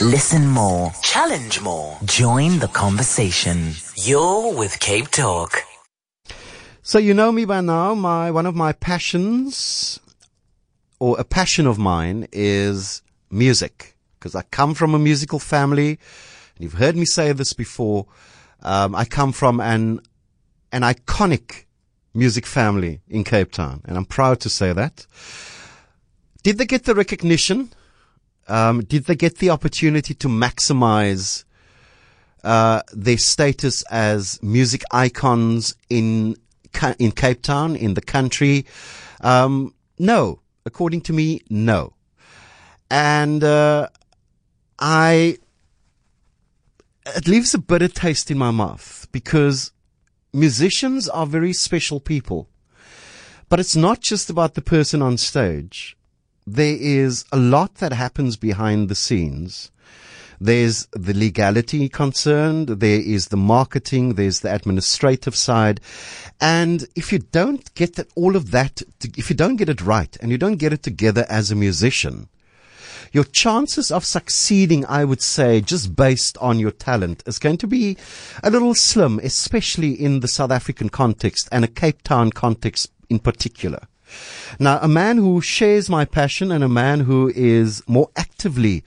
Listen more, challenge more, join the conversation. You're with Cape Talk. So you know me by now. My one of my passions, or a passion of mine, is music because I come from a musical family. You've heard me say this before. Um, I come from an an iconic music family in Cape Town, and I'm proud to say that. Did they get the recognition? Um, did they get the opportunity to maximize uh, their status as music icons in in Cape Town, in the country? Um, no, according to me, no. And uh, I, it leaves a bitter taste in my mouth because musicians are very special people. But it's not just about the person on stage. There is a lot that happens behind the scenes. There's the legality concerned. There is the marketing. There's the administrative side. And if you don't get all of that, if you don't get it right and you don't get it together as a musician, your chances of succeeding, I would say, just based on your talent is going to be a little slim, especially in the South African context and a Cape Town context in particular. Now, a man who shares my passion and a man who is more actively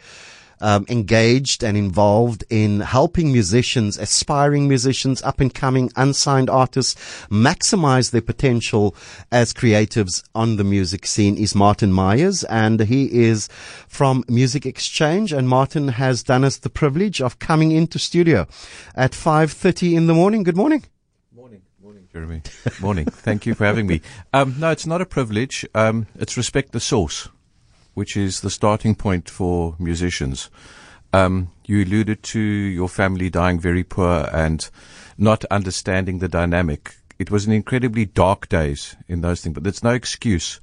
um, engaged and involved in helping musicians, aspiring musicians, up and coming, unsigned artists maximize their potential as creatives on the music scene is Martin Myers. And he is from Music Exchange. And Martin has done us the privilege of coming into studio at 5.30 in the morning. Good morning. Jeremy. Morning. Thank you for having me. Um, no, it's not a privilege. Um, it's respect the source which is the starting point for musicians. Um, you alluded to your family dying very poor and not understanding the dynamic. It was an incredibly dark days in those things, but there's no excuse.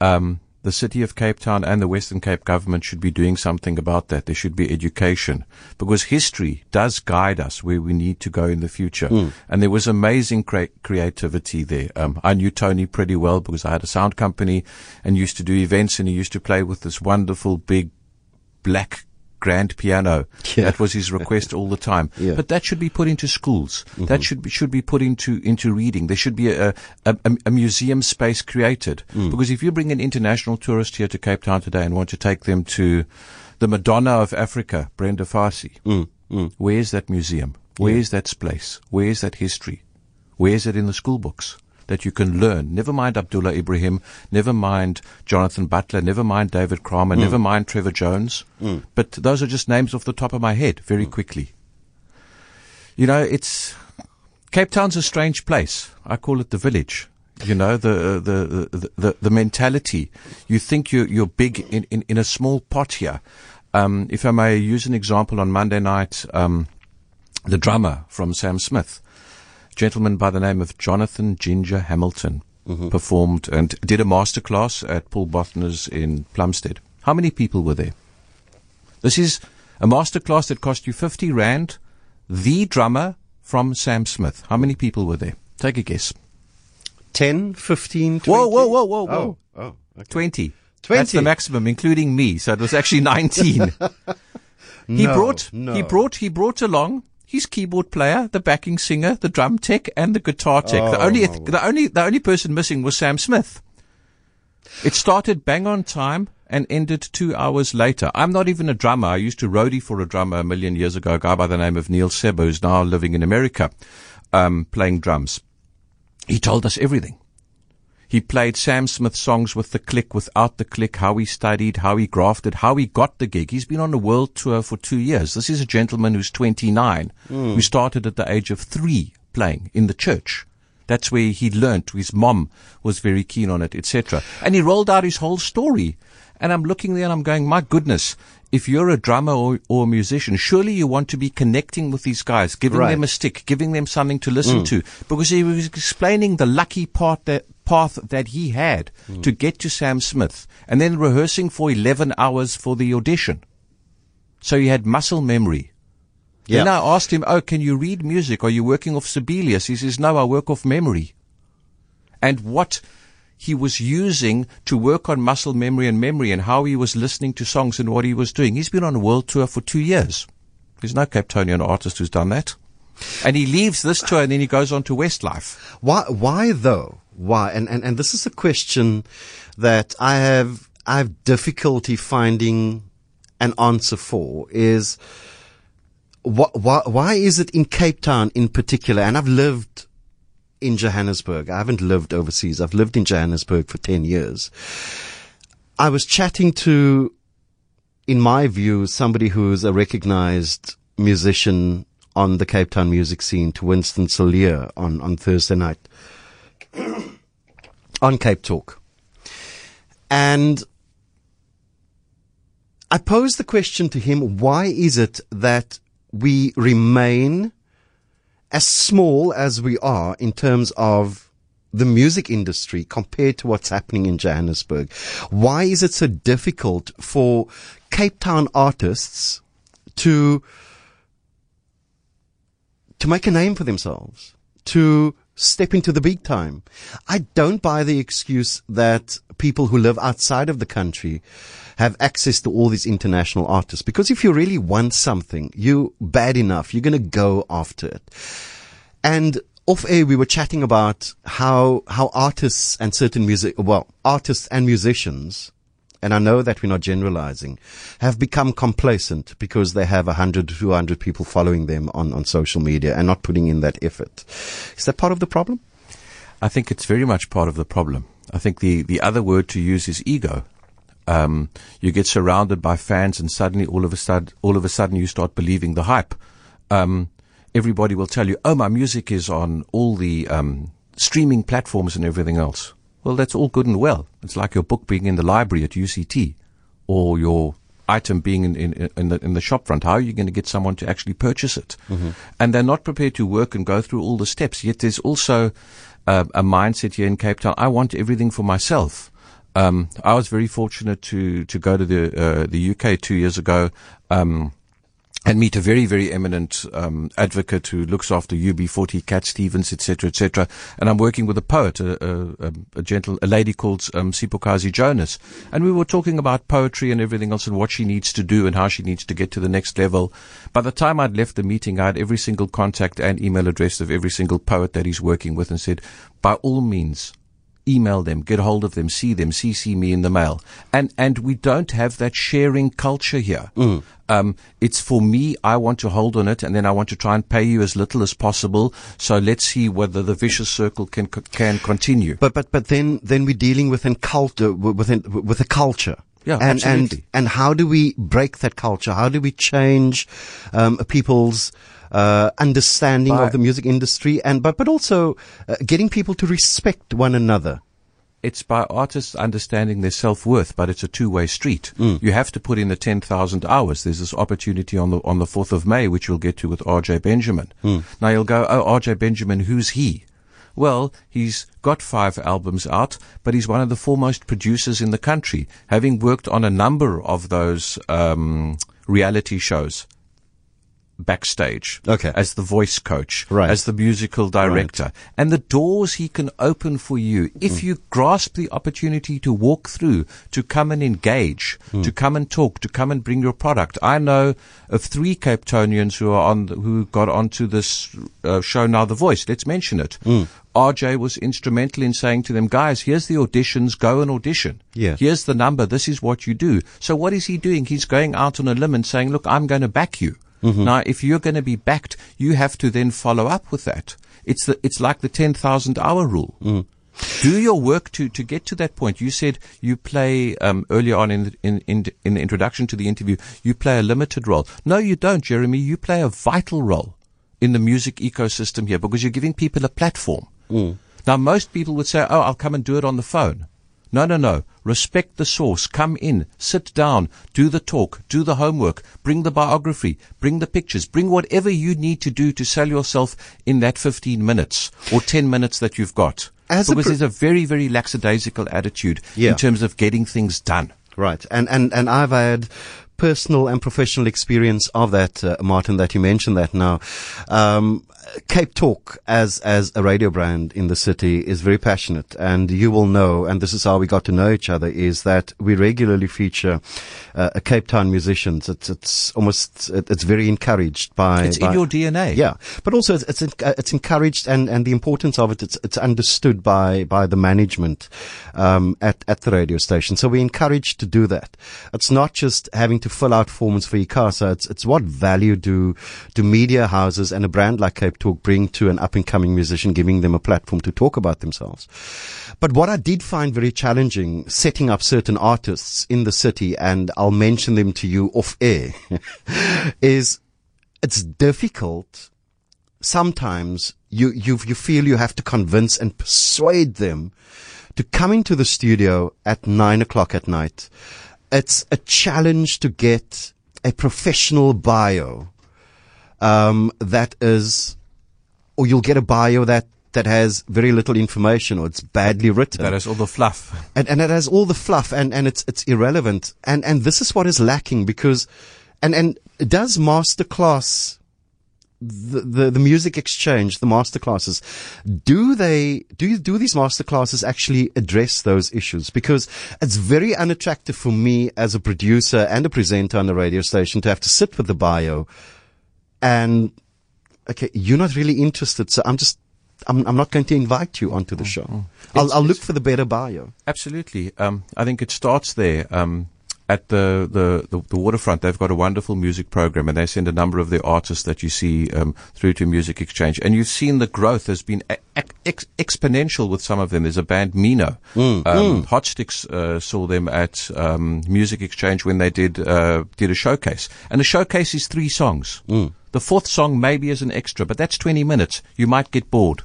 Um, the city of Cape Town and the Western Cape government should be doing something about that. There should be education because history does guide us where we need to go in the future. Mm. And there was amazing cre- creativity there. Um, I knew Tony pretty well because I had a sound company and used to do events and he used to play with this wonderful big black grand piano. Yeah. That was his request all the time. Yeah. But that should be put into schools. Mm-hmm. That should be, should be put into, into reading. There should be a, a, a museum space created. Mm. Because if you bring an international tourist here to Cape Town today and want to take them to the Madonna of Africa, Brenda Fassie, mm. Mm. where's that museum? Where's yeah. that place? Where's that history? Where's it in the school books? That you can learn. Never mind Abdullah Ibrahim, never mind Jonathan Butler, never mind David Kramer, mm. never mind Trevor Jones. Mm. But those are just names off the top of my head very mm. quickly. You know, it's Cape Town's a strange place. I call it the village. You know, the, the, the, the, the mentality. You think you're, you're big in, in, in a small pot here. Um, if I may use an example on Monday night, um, the drummer from Sam Smith, gentleman by the name of Jonathan Ginger Hamilton mm-hmm. performed and did a masterclass at Paul Bothner's in Plumstead. How many people were there? This is a masterclass that cost you 50 Rand. The drummer from Sam Smith. How many people were there? Take a guess. 10, 15, 20? Whoa, whoa, whoa, whoa, whoa. Oh, oh okay. 20. 20. That's the maximum, including me. So it was actually 19. he no, brought, no. he brought, he brought along his keyboard player, the backing singer, the drum tech, and the guitar tech. Oh, the only the only the only person missing was Sam Smith. It started bang on time and ended two hours later. I'm not even a drummer. I used to roadie for a drummer a million years ago, a guy by the name of Neil Sebo, who's now living in America, um, playing drums. He told us everything. He played Sam Smith songs with the click, without the click, how he studied, how he grafted, how he got the gig. He's been on a world tour for two years. This is a gentleman who's 29, mm. who started at the age of three playing in the church. That's where he learnt. His mom was very keen on it, etc. And he rolled out his whole story. And I'm looking there and I'm going, my goodness, if you're a drummer or, or, a musician, surely you want to be connecting with these guys, giving right. them a stick, giving them something to listen mm. to. Because he was explaining the lucky part that, path that he had mm. to get to Sam Smith and then rehearsing for 11 hours for the audition. So he had muscle memory. Then I asked him, Oh, can you read music? Are you working off Sibelius? He says, No, I work off memory. And what he was using to work on muscle memory and memory and how he was listening to songs and what he was doing. He's been on a world tour for two years. There's no Cape Townian artist who's done that. And he leaves this tour and then he goes on to Westlife. Why, why though? Why? And, and, and this is a question that I have, I have difficulty finding an answer for is why, why, why is it in Cape Town in particular? And I've lived in Johannesburg. I haven't lived overseas. I've lived in Johannesburg for 10 years. I was chatting to, in my view, somebody who's a recognized musician on the Cape Town music scene to Winston Cilliers on, on Thursday night on Cape Talk. And I posed the question to him, why is it that we remain as small as we are in terms of the music industry compared to what's happening in Johannesburg? Why is it so difficult for Cape Town artists to to make a name for themselves, to step into the big time. I don't buy the excuse that people who live outside of the country have access to all these international artists because if you really want something, you bad enough, you're going to go after it. And off air, we were chatting about how, how artists and certain music, well, artists and musicians and I know that we're not generalizing, have become complacent because they have 100, 200 people following them on, on social media and not putting in that effort. Is that part of the problem? I think it's very much part of the problem. I think the, the other word to use is ego. Um, you get surrounded by fans and suddenly all of a sudden, all of a sudden you start believing the hype. Um, everybody will tell you, oh, my music is on all the, um, streaming platforms and everything else. Well, that's all good and well. It's like your book being in the library at UCT or your item being in, in, in, the, in the shop front. How are you going to get someone to actually purchase it? Mm-hmm. And they're not prepared to work and go through all the steps. Yet there's also uh, a mindset here in Cape Town. I want everything for myself. Um, I was very fortunate to, to go to the, uh, the UK two years ago. Um, and meet a very, very eminent um, advocate who looks after UB40, Cat Stevens, etc., etc. And I'm working with a poet, a, a, a gentle, a lady called um, Sipokazi Jonas, and we were talking about poetry and everything else and what she needs to do and how she needs to get to the next level. By the time I'd left the meeting, I had every single contact and email address of every single poet that he's working with, and said, by all means, email them, get hold of them, see them, CC me in the mail. And, and we don't have that sharing culture here. Mm. Um, it's for me, I want to hold on it and then I want to try and pay you as little as possible. So let's see whether the vicious circle can, can continue. But, but, but then, then we're dealing with an cult, uh, with, with a culture. Yeah, and, absolutely. And, and how do we break that culture? How do we change, um, people's, uh, understanding By, of the music industry and but but also uh, getting people to respect one another it's by artists understanding their self-worth, but it's a two-way street. Mm. You have to put in the 10,000 hours. There's this opportunity on the, on the 4th of May, which we'll get to with RJ Benjamin. Mm. Now you'll go, oh, RJ Benjamin, who's he? Well, he's got five albums out, but he's one of the foremost producers in the country, having worked on a number of those, um, reality shows backstage. Okay. As the voice coach. Right. As the musical director. Right. And the doors he can open for you if mm. you grasp the opportunity to walk through, to come and engage, mm. to come and talk, to come and bring your product. I know of three Cape Townians who are on, who got onto this uh, show now, The Voice. Let's mention it. Mm. RJ was instrumental in saying to them, guys, here's the auditions, go and audition. Yeah. Here's the number, this is what you do. So what is he doing? He's going out on a limb and saying, look, I'm going to back you. Mm-hmm. Now, if you're going to be backed, you have to then follow up with that. It's the, it's like the 10,000 hour rule. Mm. Do your work to, to get to that point. You said you play, um, earlier on in, in, in, in the introduction to the interview, you play a limited role. No, you don't, Jeremy. You play a vital role in the music ecosystem here because you're giving people a platform. Mm. Now, most people would say, oh, I'll come and do it on the phone. No, no, no. Respect the source. Come in, sit down, do the talk, do the homework, bring the biography, bring the pictures, bring whatever you need to do to sell yourself in that 15 minutes or 10 minutes that you've got. As because a pr- there's a very, very lackadaisical attitude yeah. in terms of getting things done. Right. And, and, and I've had personal and professional experience of that, uh, Martin, that you mentioned that now. Um, Cape Talk as as a radio brand in the city is very passionate, and you will know, and this is how we got to know each other, is that we regularly feature uh, a Cape Town musicians. It's it's almost it, it's very encouraged by. It's by, in your DNA. Yeah, but also it's it's, it's encouraged, and, and the importance of it it's it's understood by by the management um, at at the radio station. So we're encouraged to do that. It's not just having to fill out forms for your ICASA. It's it's what value do do media houses and a brand like Cape Talk bring to an up and coming musician, giving them a platform to talk about themselves. But what I did find very challenging, setting up certain artists in the city, and I'll mention them to you off air, is it's difficult. Sometimes you, you, you feel you have to convince and persuade them to come into the studio at nine o'clock at night. It's a challenge to get a professional bio um, that is, or you'll get a bio that that has very little information or it's badly written. That has all the fluff. And, and it has all the fluff and, and it's, it's irrelevant. And, and this is what is lacking because, and, and does masterclass, the, the, the music exchange, the masterclasses, do they, do, do these masterclasses actually address those issues? Because it's very unattractive for me as a producer and a presenter on a radio station to have to sit with the bio and, okay, you're not really interested. So I'm just, I'm, I'm not going to invite you onto the show. Mm-hmm. I'll, I'll look for the better bio. Absolutely. Um, I think it starts there. Um, at the, the, the, the, waterfront, they've got a wonderful music program and they send a number of the artists that you see um, through to Music Exchange. And you've seen the growth has been ex- exponential with some of them. There's a band, Mino. Mm, um, mm. Hot Sticks uh, saw them at um, Music Exchange when they did, uh, did a showcase. And the showcase is three songs. Mm. The fourth song maybe is an extra, but that's 20 minutes. You might get bored.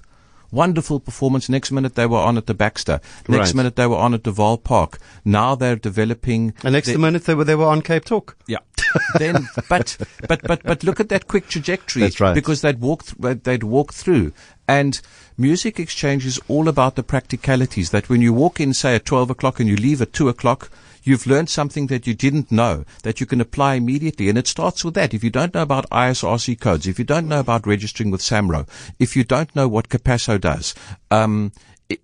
Wonderful performance. Next minute they were on at the Baxter. Next Right. minute they were on at De Waal Park. Now they're developing. And next the- minute they were, they were on Cape Talk. yeah. then, but, but, but, but look at that quick trajectory. That's right. Because they'd walk, th- they'd walk through. And music exchange is all about the practicalities that when you walk in, say, at 12 o'clock and you leave at 2 o'clock, you've learned something that you didn't know that you can apply immediately. And it starts with that. If you don't know about ISRC codes, if you don't know about registering with SAMRO, if you don't know what Capasso does, um, it,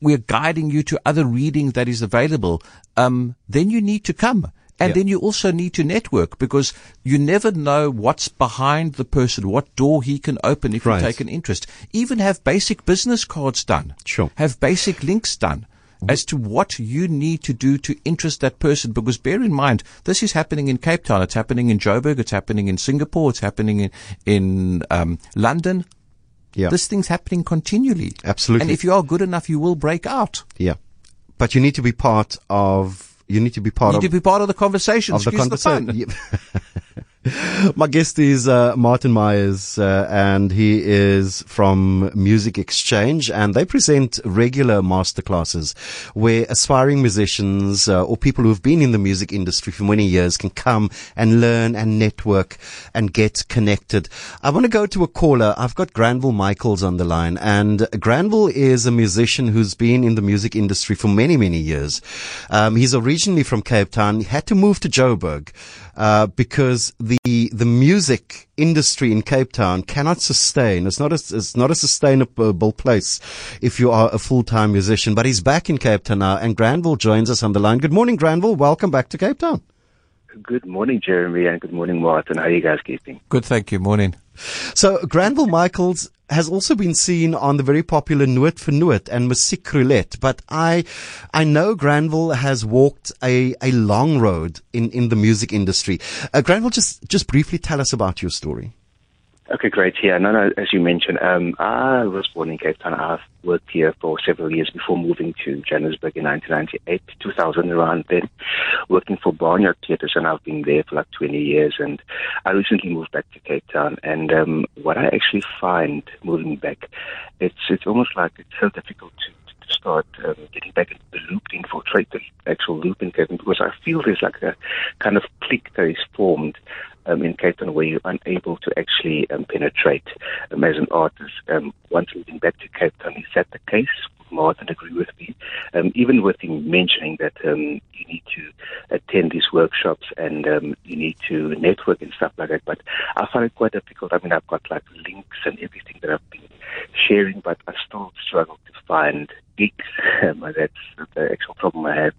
we're guiding you to other reading that is available, um, then you need to come. And Yeah. then you also need to network because you never know what's behind the person, what door he can open if Right. you take an interest. Even have basic business cards done. Sure. Have basic links done as to what you need to do to interest that person. Because bear in mind, this is happening in Cape Town. It's happening in Joburg. It's happening in Singapore. It's happening in, in um, London. Yeah. This thing's happening continually. Absolutely. And if you are good enough, you will break out. Yeah. But you need to be part of, you need to be part You of, need to be part of the conversation. of the conversation. My guest is uh, Martin Myers, uh, and he is from Music Exchange, and they present regular masterclasses where aspiring musicians uh, or people who have been in the music industry for many years can come and learn and network and get connected. I want to go to a caller. I've got Granville Michaels on the line, and Granville is a musician who's been in the music industry for many, many years. Um, he's originally from Cape Town. He had to move to Joburg uh, because the the music industry in Cape Town cannot sustain. It's not a, it's not a sustainable place if you are a full time musician. But he's back in Cape Town now, and Granville joins us on the line. Good morning, Granville. Welcome back to Cape Town. Good morning, Jeremy, and good morning, Martin. How are you guys keeping? Good, thank you. Morning. So Granville Michaels has also been seen on the very popular Noot vir Noot and Musique Roulette, but I, I know Granville has walked a, a long road in, in the music industry. Uh, Granville, just, just briefly tell us about your story. Okay, great. Yeah, no, no, as you mentioned, um, I was born in Cape Town. I've worked here for several years before moving to Johannesburg in 1998, 2000 around then, working for Barnyard Theatres, and I've been there for like 20 years. And I recently moved back to Cape Town, and um, what I actually find moving back, it's it's almost like it's so difficult to to start um, getting back into the loop, to infiltrate the actual loop in Cape Town, because I feel there's like a kind of clique that is formed um, in Cape Town where you're unable to actually um, penetrate um, as an artist. Um, once moving back to Cape Town, is that the case? Martin agree with me. Um, even with him mentioning that um, you need to attend these workshops and um, you need to network and stuff like that. But I find it quite difficult. I mean, I've got like links and everything that I've been sharing, but I still struggle to find gigs. That's the actual problem I have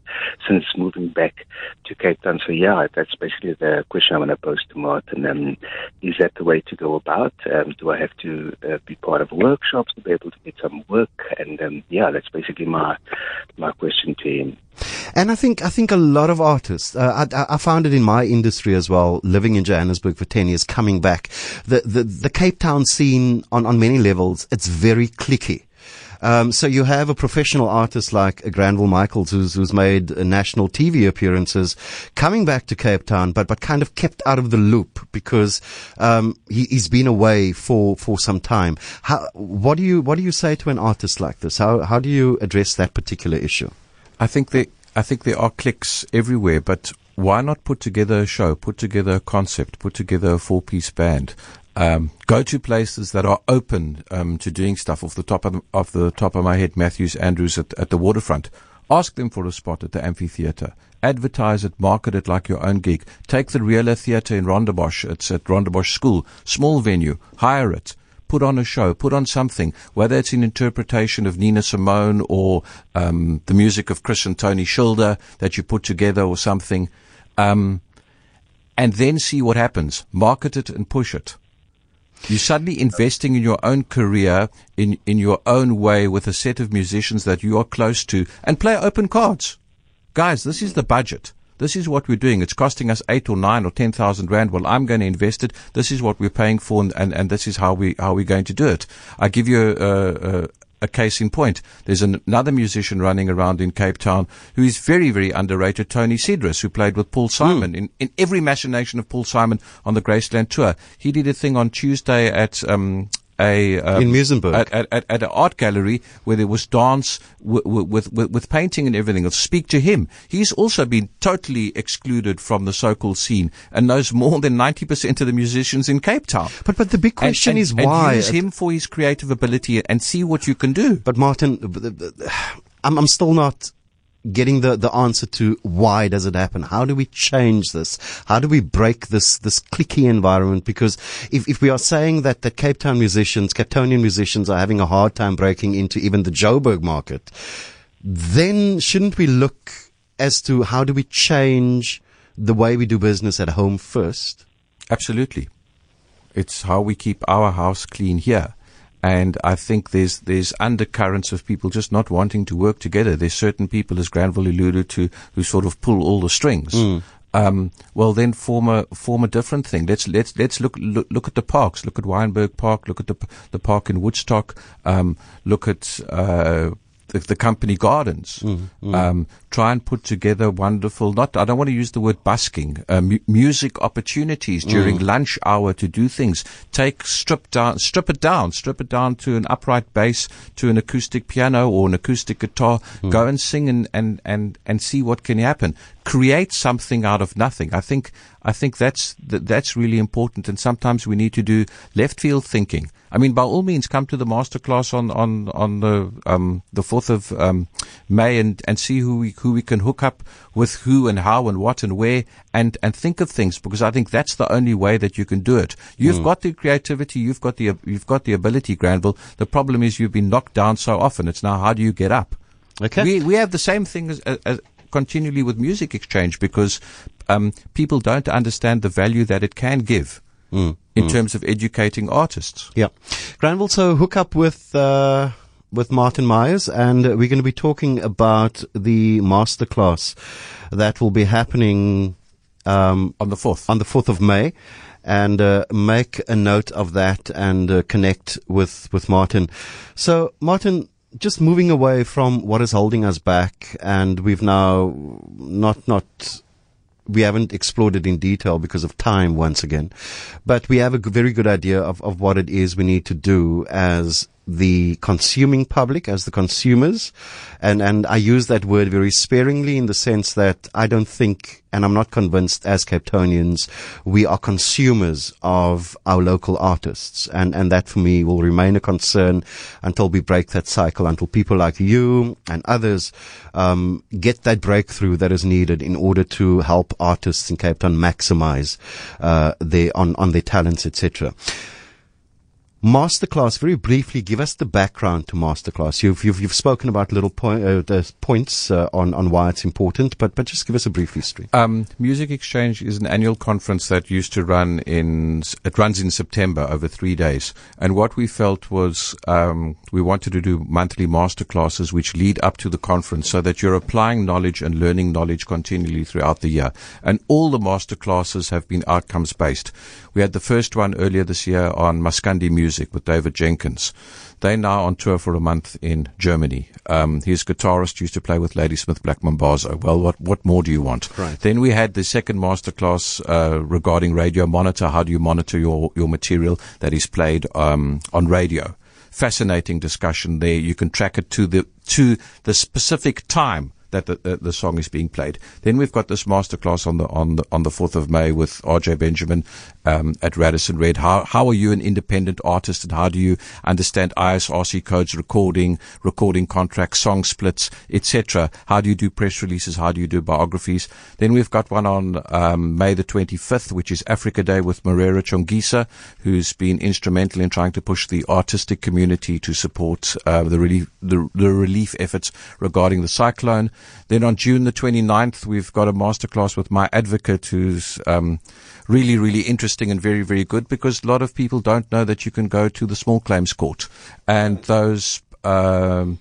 since moving back to Cape Town. So yeah, that's basically the question I'm going to pose to Martin. Um, is that the way to go about? Um, do I have to uh, be part of workshops to be able to get some work? And um, yeah, that's basically my my question to him. And I think I think a lot of artists. Uh, I, I, found it in my industry as well. Living in Johannesburg for ten years, coming back, the the, the Cape Town scene on on many levels, it's very cliquey. Um, so you have a professional artist like Granville Michaels, who's, who's made national TV appearances, coming back to Cape Town, but, but kind of kept out of the loop because, um, he, has been away for, for some time. How, what do you, what do you say to an artist like this? How, how do you address that particular issue? I think that, I think there are clicks everywhere, but why not put together a show, put together a concept, put together a four piece band? Um, go to places that are open um, to doing stuff off the top of off the top of my head. Matthews, Andrews at, at the waterfront. Ask them for a spot at the amphitheater. Advertise it, market it like your own gig. Take the Real Theatre in Rondebosch. It's at Rondebosch School. Small venue. Hire it. Put on a show. Put on something. Whether it's an interpretation of Nina Simone or um, the music of Chris and Tony Schilder that you put together or something. Um, and then see what happens. Market it and push it. You're suddenly investing in your own career in, in your own way with a set of musicians that you are close to and play open cards. Guys, this is the budget. This is what we're doing. It's costing us eight or nine or ten thousand rand. Well, I'm going to invest it. This is what we're paying for, and, and, and this is how we how we're going to do it. I give you a, a, a case in point. There's an, another musician running around in Cape Town who is very, very underrated, Tony Cedras, who played with Paul Simon mm. in, in every machination of Paul Simon on the Graceland tour. He did a thing on Tuesday at, um, a um, in Muizenberg at, at, at, at, an art gallery where there was dance w- w- with, with, with painting and everything. Speak to him. He's also been totally excluded from the so-called scene and knows more than ninety percent of the musicians in Cape Town. But but the big question and, and, is why use him for his creative ability and see what you can do. But Martin, I'm I'm still not getting the, the answer to why does it happen? How do we change this? How do we break this, this cliquey environment? Because if, if we are saying that, that Cape Town musicians, Cape Townian musicians are having a hard time breaking into even the Joburg market, then shouldn't we look as to how do we change the way we do business at home first? Absolutely. It's how we keep our house clean here. And I think there's there's undercurrents of people just not wanting to work together. There's certain people, as Granville alluded to, who sort of pull all the strings. Mm. Um, well, then form a form a different thing. Let's let's let's look look, look at the parks. Look at Wynberg Park. Look at the the park in Woodstock. Um, look at uh, the, the company gardens. Mm, mm. Um, try and put together wonderful, not, I don't want to use the word busking, uh, mu- music opportunities during mm. lunch hour to do things. Take, strip down, strip it down, strip it down to an upright bass, to an acoustic piano or an acoustic guitar. Mm. Go and sing and, and, and, and see what can happen. Create something out of nothing. I think, I think that's, that's really important. And sometimes we need to do left field thinking. I mean, by all means, come to the masterclass on on on the um, the fourth of um, May and and see who we who we can hook up with who and how and what and where and and think of things because I think that's the only way that you can do it. You've mm. got the creativity, you've got the you've got the ability, Granville. The problem is you've been knocked down so often. It's now how do you get up? Okay. We we have the same thing as, as continually with music exchange because um, people don't understand the value that it can give. Mm, in mm. terms of educating artists. Yeah. Granville, so hook up with, uh, with Martin Myers and we're going to be talking about the masterclass that will be happening, um, on the 4th. On the 4th of May. And uh, make a note of that and uh, connect with, with Martin. So, Martin, just moving away from what is holding us back, and we've now not not we haven't explored it in detail because of time once again, but we have a very good idea of, of what it is we need to do as the consuming public, as the consumers. And, and I use that word very sparingly in the sense that I don't think, and I'm not convinced as Capetonians, we are consumers of our local artists. And, and that for me will remain a concern until we break that cycle, until people like you and others, um, get that breakthrough that is needed in order to help artists in Cape Town maximize, uh, their, on, on their talents, etc. Masterclass, very briefly, give us the background to Masterclass. You've, you've, you've spoken about little point, uh, points uh, on, on why it's important, but, but just give us a brief history. Um, Music Exchange is an annual conference that used to run in, it runs in September over three days. And what we felt was, um, we wanted to do monthly masterclasses which lead up to the conference so that you're applying knowledge and learning knowledge continually throughout the year. And all the masterclasses have been outcomes based. We had the first one earlier this year on Maskandi music with David Jenkins. They're now on tour for a month in Germany. Um, his guitarist used to play with Ladysmith Black Mambazo. Well, what, what more do you want? Right. Then we had the second masterclass, uh, regarding radio monitor. How do you monitor your, your material that is played, um, on radio? Fascinating discussion there. You can track it to the, to the specific time that the, the, the, song is being played. Then we've got this masterclass on the on the on the fourth of May with R.J. Benjamin um, at Radisson Red. How how are you an independent artist and how do you understand ISRC codes, recording, recording contracts, song splits, etc. How do you do press releases? How do you do biographies? Then we've got one on um, May the twenty fifth, which is Africa Day with Marera Chongisa, who's been instrumental in trying to push the artistic community to support uh, the relief the, the relief efforts regarding the cyclone. Then on June the 29th, we've got a masterclass with my advocate who's um, really, really interesting and very, very good because a lot of people don't know that you can go to the small claims court and those um,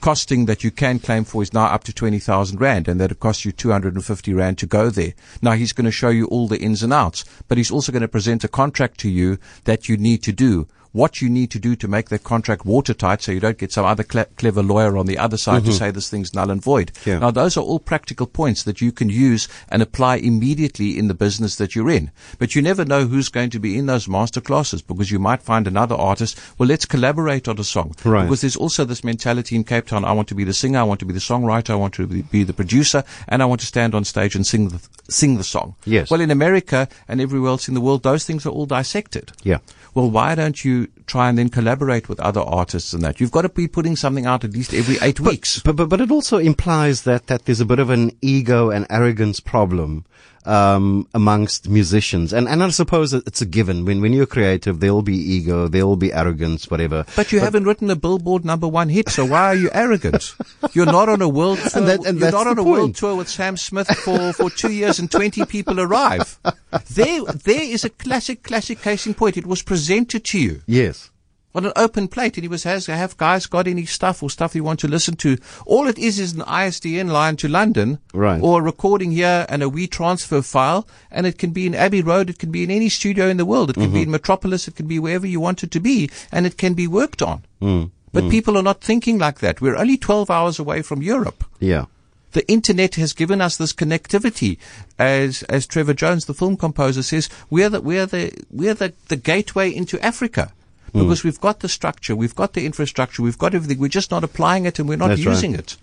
costing that you can claim for is now up to 20,000 Rand and that it costs you 250 Rand to go there. Now he's going to show you all the ins and outs, but he's also going to present a contract to you that you need to do what you need to do to make that contract watertight so you don't get some other cle- clever lawyer on the other side mm-hmm. to say this thing's null and void. Yeah. Now, those are all practical points that you can use and apply immediately in the business that you're in. But you never know who's going to be in those master classes because you might find another artist. Well, let's collaborate on a song. Right. Because there's also this mentality in Cape Town. I want to be the singer. I want to be the songwriter. I want to be the producer and I want to stand on stage and sing the, sing the song. Yes. Well, in America and everywhere else in the world, those things are all dissected. Yeah. Well, why don't you try and then collaborate with other artists and that? You've got to be putting something out at least every eight but, weeks. But, but, but it also implies that, that there's a bit of an ego and arrogance problem um, amongst musicians. And, and I suppose it's a given. When, when you're creative, there'll be ego, there'll be arrogance, whatever. But you but, haven't written a Billboard number one hit, so why are you arrogant? You're not on a world tour. And that, and you're not on a point. world tour with Sam Smith for, for two years and 20 people arrive. There, there is a classic, classic case in point. It was presented to you. Yes on an open plate and he was has have guys got any stuff or stuff you want to listen to. All it is is an ISDN line to London. Right. Or a recording here and a WeTransfer file and it can be in Abbey Road, it can be in any studio in the world. It can mm-hmm. be in Metropolis, it can be wherever you want it to be and it can be worked on. Mm. But mm. people are not thinking like that. We're only 12 hours away from Europe. Yeah. The internet has given us this connectivity. As, as Trevor Jones, the film composer says, we're the, we're the, we're the, the gateway into Africa because mm. we've got the structure, we've got the infrastructure, we've got everything. We're just not applying it and we're not That's using right. it.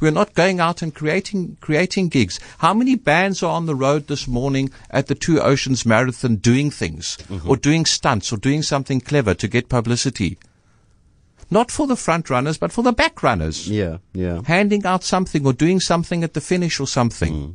We're not going out and creating creating gigs. How many bands are on the road this morning at the Two Oceans Marathon doing things mm-hmm. or doing stunts or doing something clever to get publicity? Not for the front runners, but for the back runners. Yeah, yeah. Handing out something or doing something at the finish or something. Mm.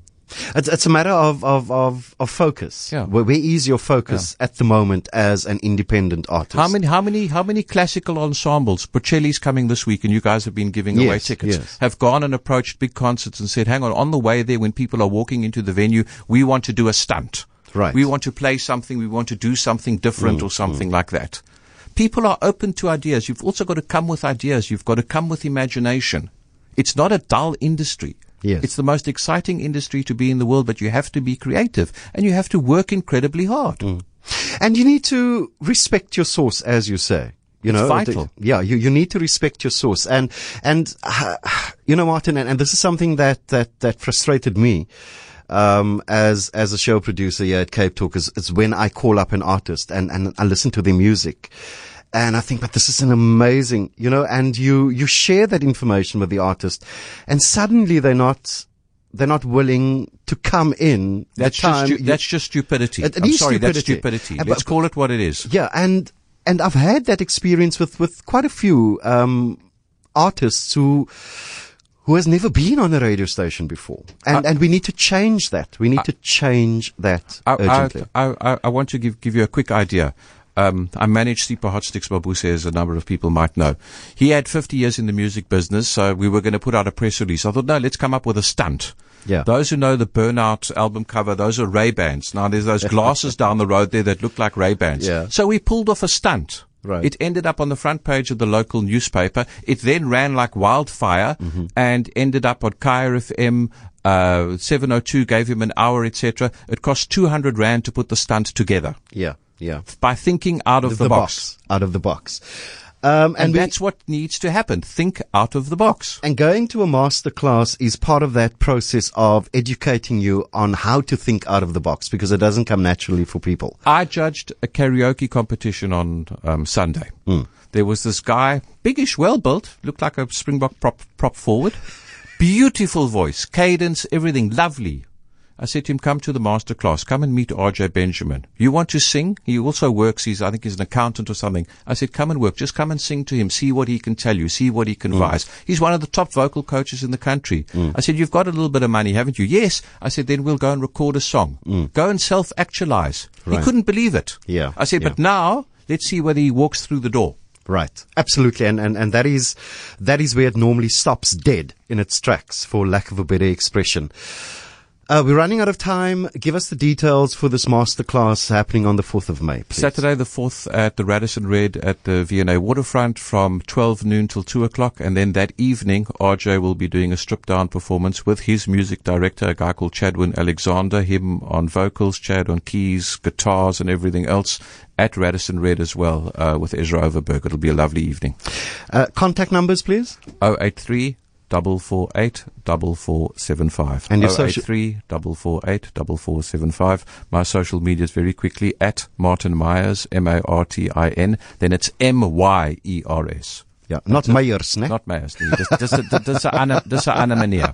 It's, it's a matter of, of, of, of focus. Yeah. Where, where is your focus yeah. at the moment as an independent artist? How many, how many, how many classical ensembles, Bocelli's coming this week and you guys have been giving yes, away tickets, yes. have gone and approached big concerts and said, hang on, on the way there when people are walking into the venue, we want to do a stunt. Right. We want to play something, we want to do something different Mm, or something like that. People are open to ideas. You've also got to come with ideas. You've got to come with imagination. It's not a dull industry. Yes. It's the most exciting industry to be in the world, but you have to be creative and you have to work incredibly hard. Mm. And you need to respect your source, as you say. You know, vital. The, yeah, you, you need to respect your source. And, and, uh, you know, Martin, and, and this is something that, that, that frustrated me. Um, as as a show producer here at Cape Talk is, is when I call up an artist and, and I listen to their music, And I think, but this is an amazing, you know, and you, you share that information with the artist and suddenly they're not, they're not willing to come in. That's just stu- you- that's just stupidity. It- it I'm sorry, that's stupidity. stupidity. Uh, but- Let's call it what it is. Yeah, and and I've had that experience with with quite a few um, artists who who has never been on a radio station before, and and we need to change that. We need to change that I, urgently. I, I, I want to give, give you a quick idea. Um, I managed Sipho Hot Sticks Mabuse, as a number of people might know. He had 50 years in the music business, so we were going to put out a press release. I thought, no, let's come up with a stunt. Yeah. Those who know the Burnout album cover, those are Ray Bans. Now, there's those glasses down the road there that look like Ray Bans. Yeah. So we pulled off a stunt. Right. It ended up on the front page of the local newspaper. It then ran like wildfire Mm-hmm. and ended up on Kaya FM. Uh, 702 gave him an hour, etc. It cost 200 rand to put the stunt together yeah, yeah. by thinking out of the, box. out of the box, um, And, and we- that's what needs to happen. Think out of the box. And going to a master class is part of that process of educating you on how to think out of the box because it doesn't come naturally for people. I judged a karaoke competition on um, Sunday. There was this guy, biggish, well built, looked like a Springbok prop, prop forward. Beautiful voice, cadence, everything, lovely. I said to him, come to the master class, come and meet RJ Benjamin. You want to sing? He also works, he's, I think he's an accountant or something. I said, come and work, just come and sing to him, see what he can tell you, see what he can mm. advise. He's one of the top vocal coaches in the country. Mm. I said, you've got a little bit of money, haven't you? Yes. I said, then we'll go and record a song. Mm. Go and self-actualize. He couldn't believe it. Yeah, I said, yeah. but now, let's see whether he walks through the door. Right. Absolutely. And, and, and that is, that is where it normally stops dead in its tracks, for lack of a better expression. Uh, we're running out of time. Give us the details for this masterclass happening on the 4th of May, please. Saturday the 4th at the Radisson Red at the V&A Waterfront from 12 noon till 2 o'clock. And then that evening, RJ will be doing a stripped down performance with his music director, a guy called Chadwin Alexander, him on vocals, Chad on keys, guitars and everything else at Radisson Red as well, uh, with Ezra Overberg. It'll be a lovely evening. Uh, contact numbers, please. 083 448 4475. And your social- 083 448 4475. My social media is very quickly at Martin Myers, M A R T I N. Then it's M Y E R S. Yeah. Not Myers, ne? Not Myers. nie. Dis dis dis dis 'n ander dis 'n ander manier.